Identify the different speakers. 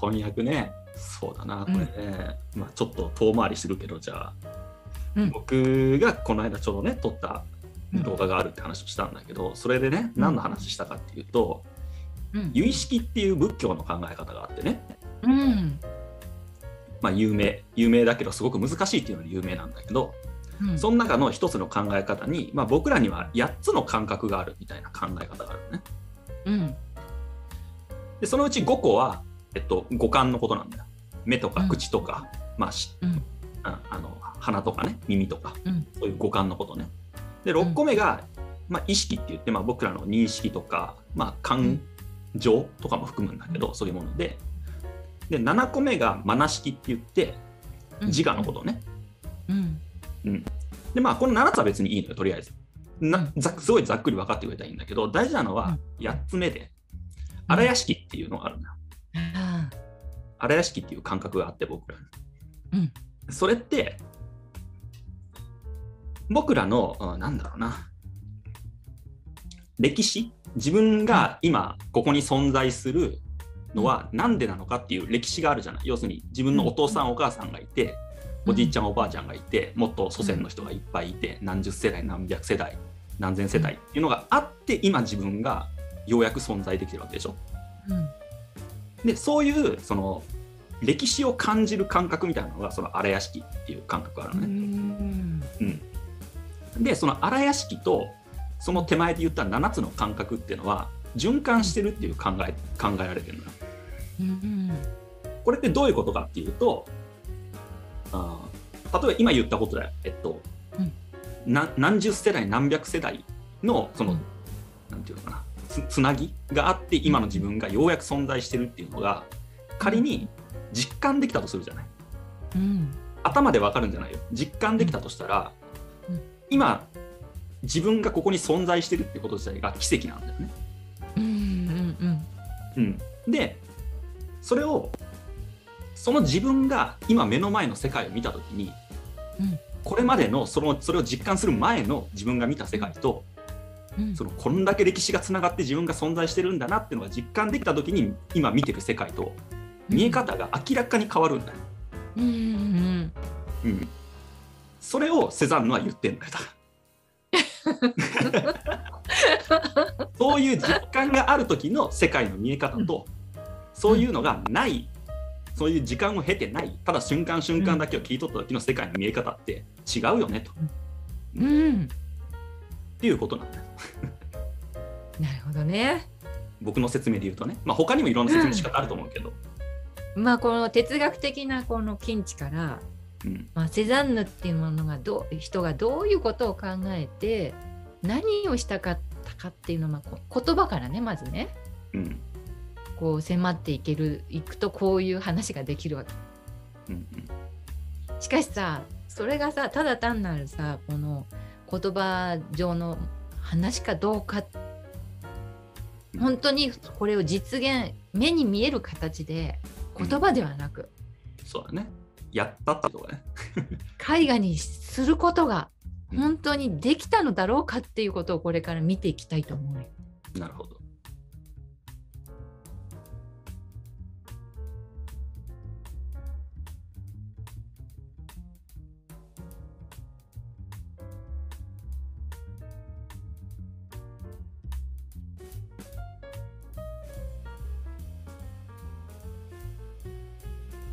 Speaker 1: 翻訳ね。そうだなこれね、まあ、ちょっと遠回りするけどじゃあ、
Speaker 2: うん。
Speaker 1: 僕がこの間ちょうどね撮った動画があるって話をしたんだけど、それでね
Speaker 2: うん。
Speaker 1: 何の話したかっていうと、
Speaker 2: うん。
Speaker 1: 由意識っていう仏教の考え方があってね、
Speaker 2: うん。
Speaker 1: まあ、有名有名だけどすごく難しいっていうのが有名なんだけど、
Speaker 2: うん。
Speaker 1: その中の一つの考え方に、まあ、僕らには8つの感覚があるみたいな考え方があるのね。
Speaker 2: うん。
Speaker 1: でそのうち5個は、えっと、五感のことなんだよ。目とか
Speaker 2: うん。
Speaker 1: 口とか、まあし
Speaker 2: うん。
Speaker 1: ああの鼻とかね耳とか
Speaker 2: うん。
Speaker 1: そういう五感のことね。で6個目が、まあ、意識って言って、まあ、僕らの認識とか、まあ、感情とかも含むんだけど、そういうもので。で7個目がマナ式って言って自我のことね。
Speaker 2: うん。
Speaker 1: でまあこの7つは別にいいのよとりあえず。なざすごいざっくり分かってくれたらいいんだけど大事なのは8つ目で荒屋敷っていうのがあるんだよ。
Speaker 2: あ
Speaker 1: 荒屋敷っていう感覚があって僕らに。
Speaker 2: うん。
Speaker 1: それって僕らのうんなんだろうな。歴史？自分が今ここに存在するのは何でなのかっていう歴史があるじゃない？要するに自分のお父さんお母さんがいておじいちゃんおばあちゃんがいてもっと祖先の人がいっぱいいて何十世代何百世代何千世代っていうのがあって今自分がようやく存在できてるわけでしょ？
Speaker 2: うん
Speaker 1: でそういうその歴史を感じる感覚みたいなのがその荒屋敷っていう感覚がある
Speaker 2: う
Speaker 1: のね。
Speaker 2: ん。
Speaker 1: うん、でその荒屋敷とその手前で言った7つの感覚っていうのは循環してるっていう考え考えられてるのよ。
Speaker 2: うん。
Speaker 1: これってどういうことかっていうとあー例えば今言ったことだよ、えっと
Speaker 2: うん。
Speaker 1: な何十世代何百世代のその、
Speaker 2: うん。
Speaker 1: なんていうのかなつつなぎがあって今の自分がようやく存在してるっていうのが仮に実感できたとするじゃない？
Speaker 2: うん。
Speaker 1: 頭でわかるんじゃないよ。実感できたとしたら、
Speaker 2: うん。
Speaker 1: 今自分がここに存在してるってこと自体が奇跡なんだよね。
Speaker 2: うんうん
Speaker 1: うん、でそれをその自分が今目の前の世界を見た時に、
Speaker 2: うん。
Speaker 1: これまでのそのそれを実感する前の自分が見た世界と、
Speaker 2: うん
Speaker 1: そのこんだけ歴史がつながって自分が存在してるんだなっていうのが実感できた時に今見てる世界と見え方が明らかに変わるんだ。よ。
Speaker 2: うんうん
Speaker 1: うん、それをセザンヌは言ってん だよ。そういう実感がある時の世界の見え方と、そういうのがない、そういう時間を経てない、ただ瞬間瞬間だけを聞い取った時の世界の見え方って違うよねと。
Speaker 2: うん。
Speaker 1: っていうことなんだよ。
Speaker 2: なるほどね
Speaker 1: 僕の説明で言うとね。まあ他にもいろんな説明の仕方あると思うけど。
Speaker 2: まあこの哲学的なこの見地から、
Speaker 1: うん。
Speaker 2: まあ、セザンヌっていうものがどう人がどういうことを考えて何をしたかったかっていうのはこう言葉からねまずね
Speaker 1: うん。
Speaker 2: こう迫っていけるいくとこういう話ができるわけ
Speaker 1: うん。
Speaker 2: しかしさそれがさただ単なるさこの言葉上の話かどうか
Speaker 1: うん
Speaker 2: 本当にこれを実現目に見える形で言葉ではなく
Speaker 1: そうだね。やったってことがね。
Speaker 2: 絵画にすることが
Speaker 1: うん
Speaker 2: 本当にできたのだろうかっていうことをこれから見ていきたいと思うよ。
Speaker 1: なるほど。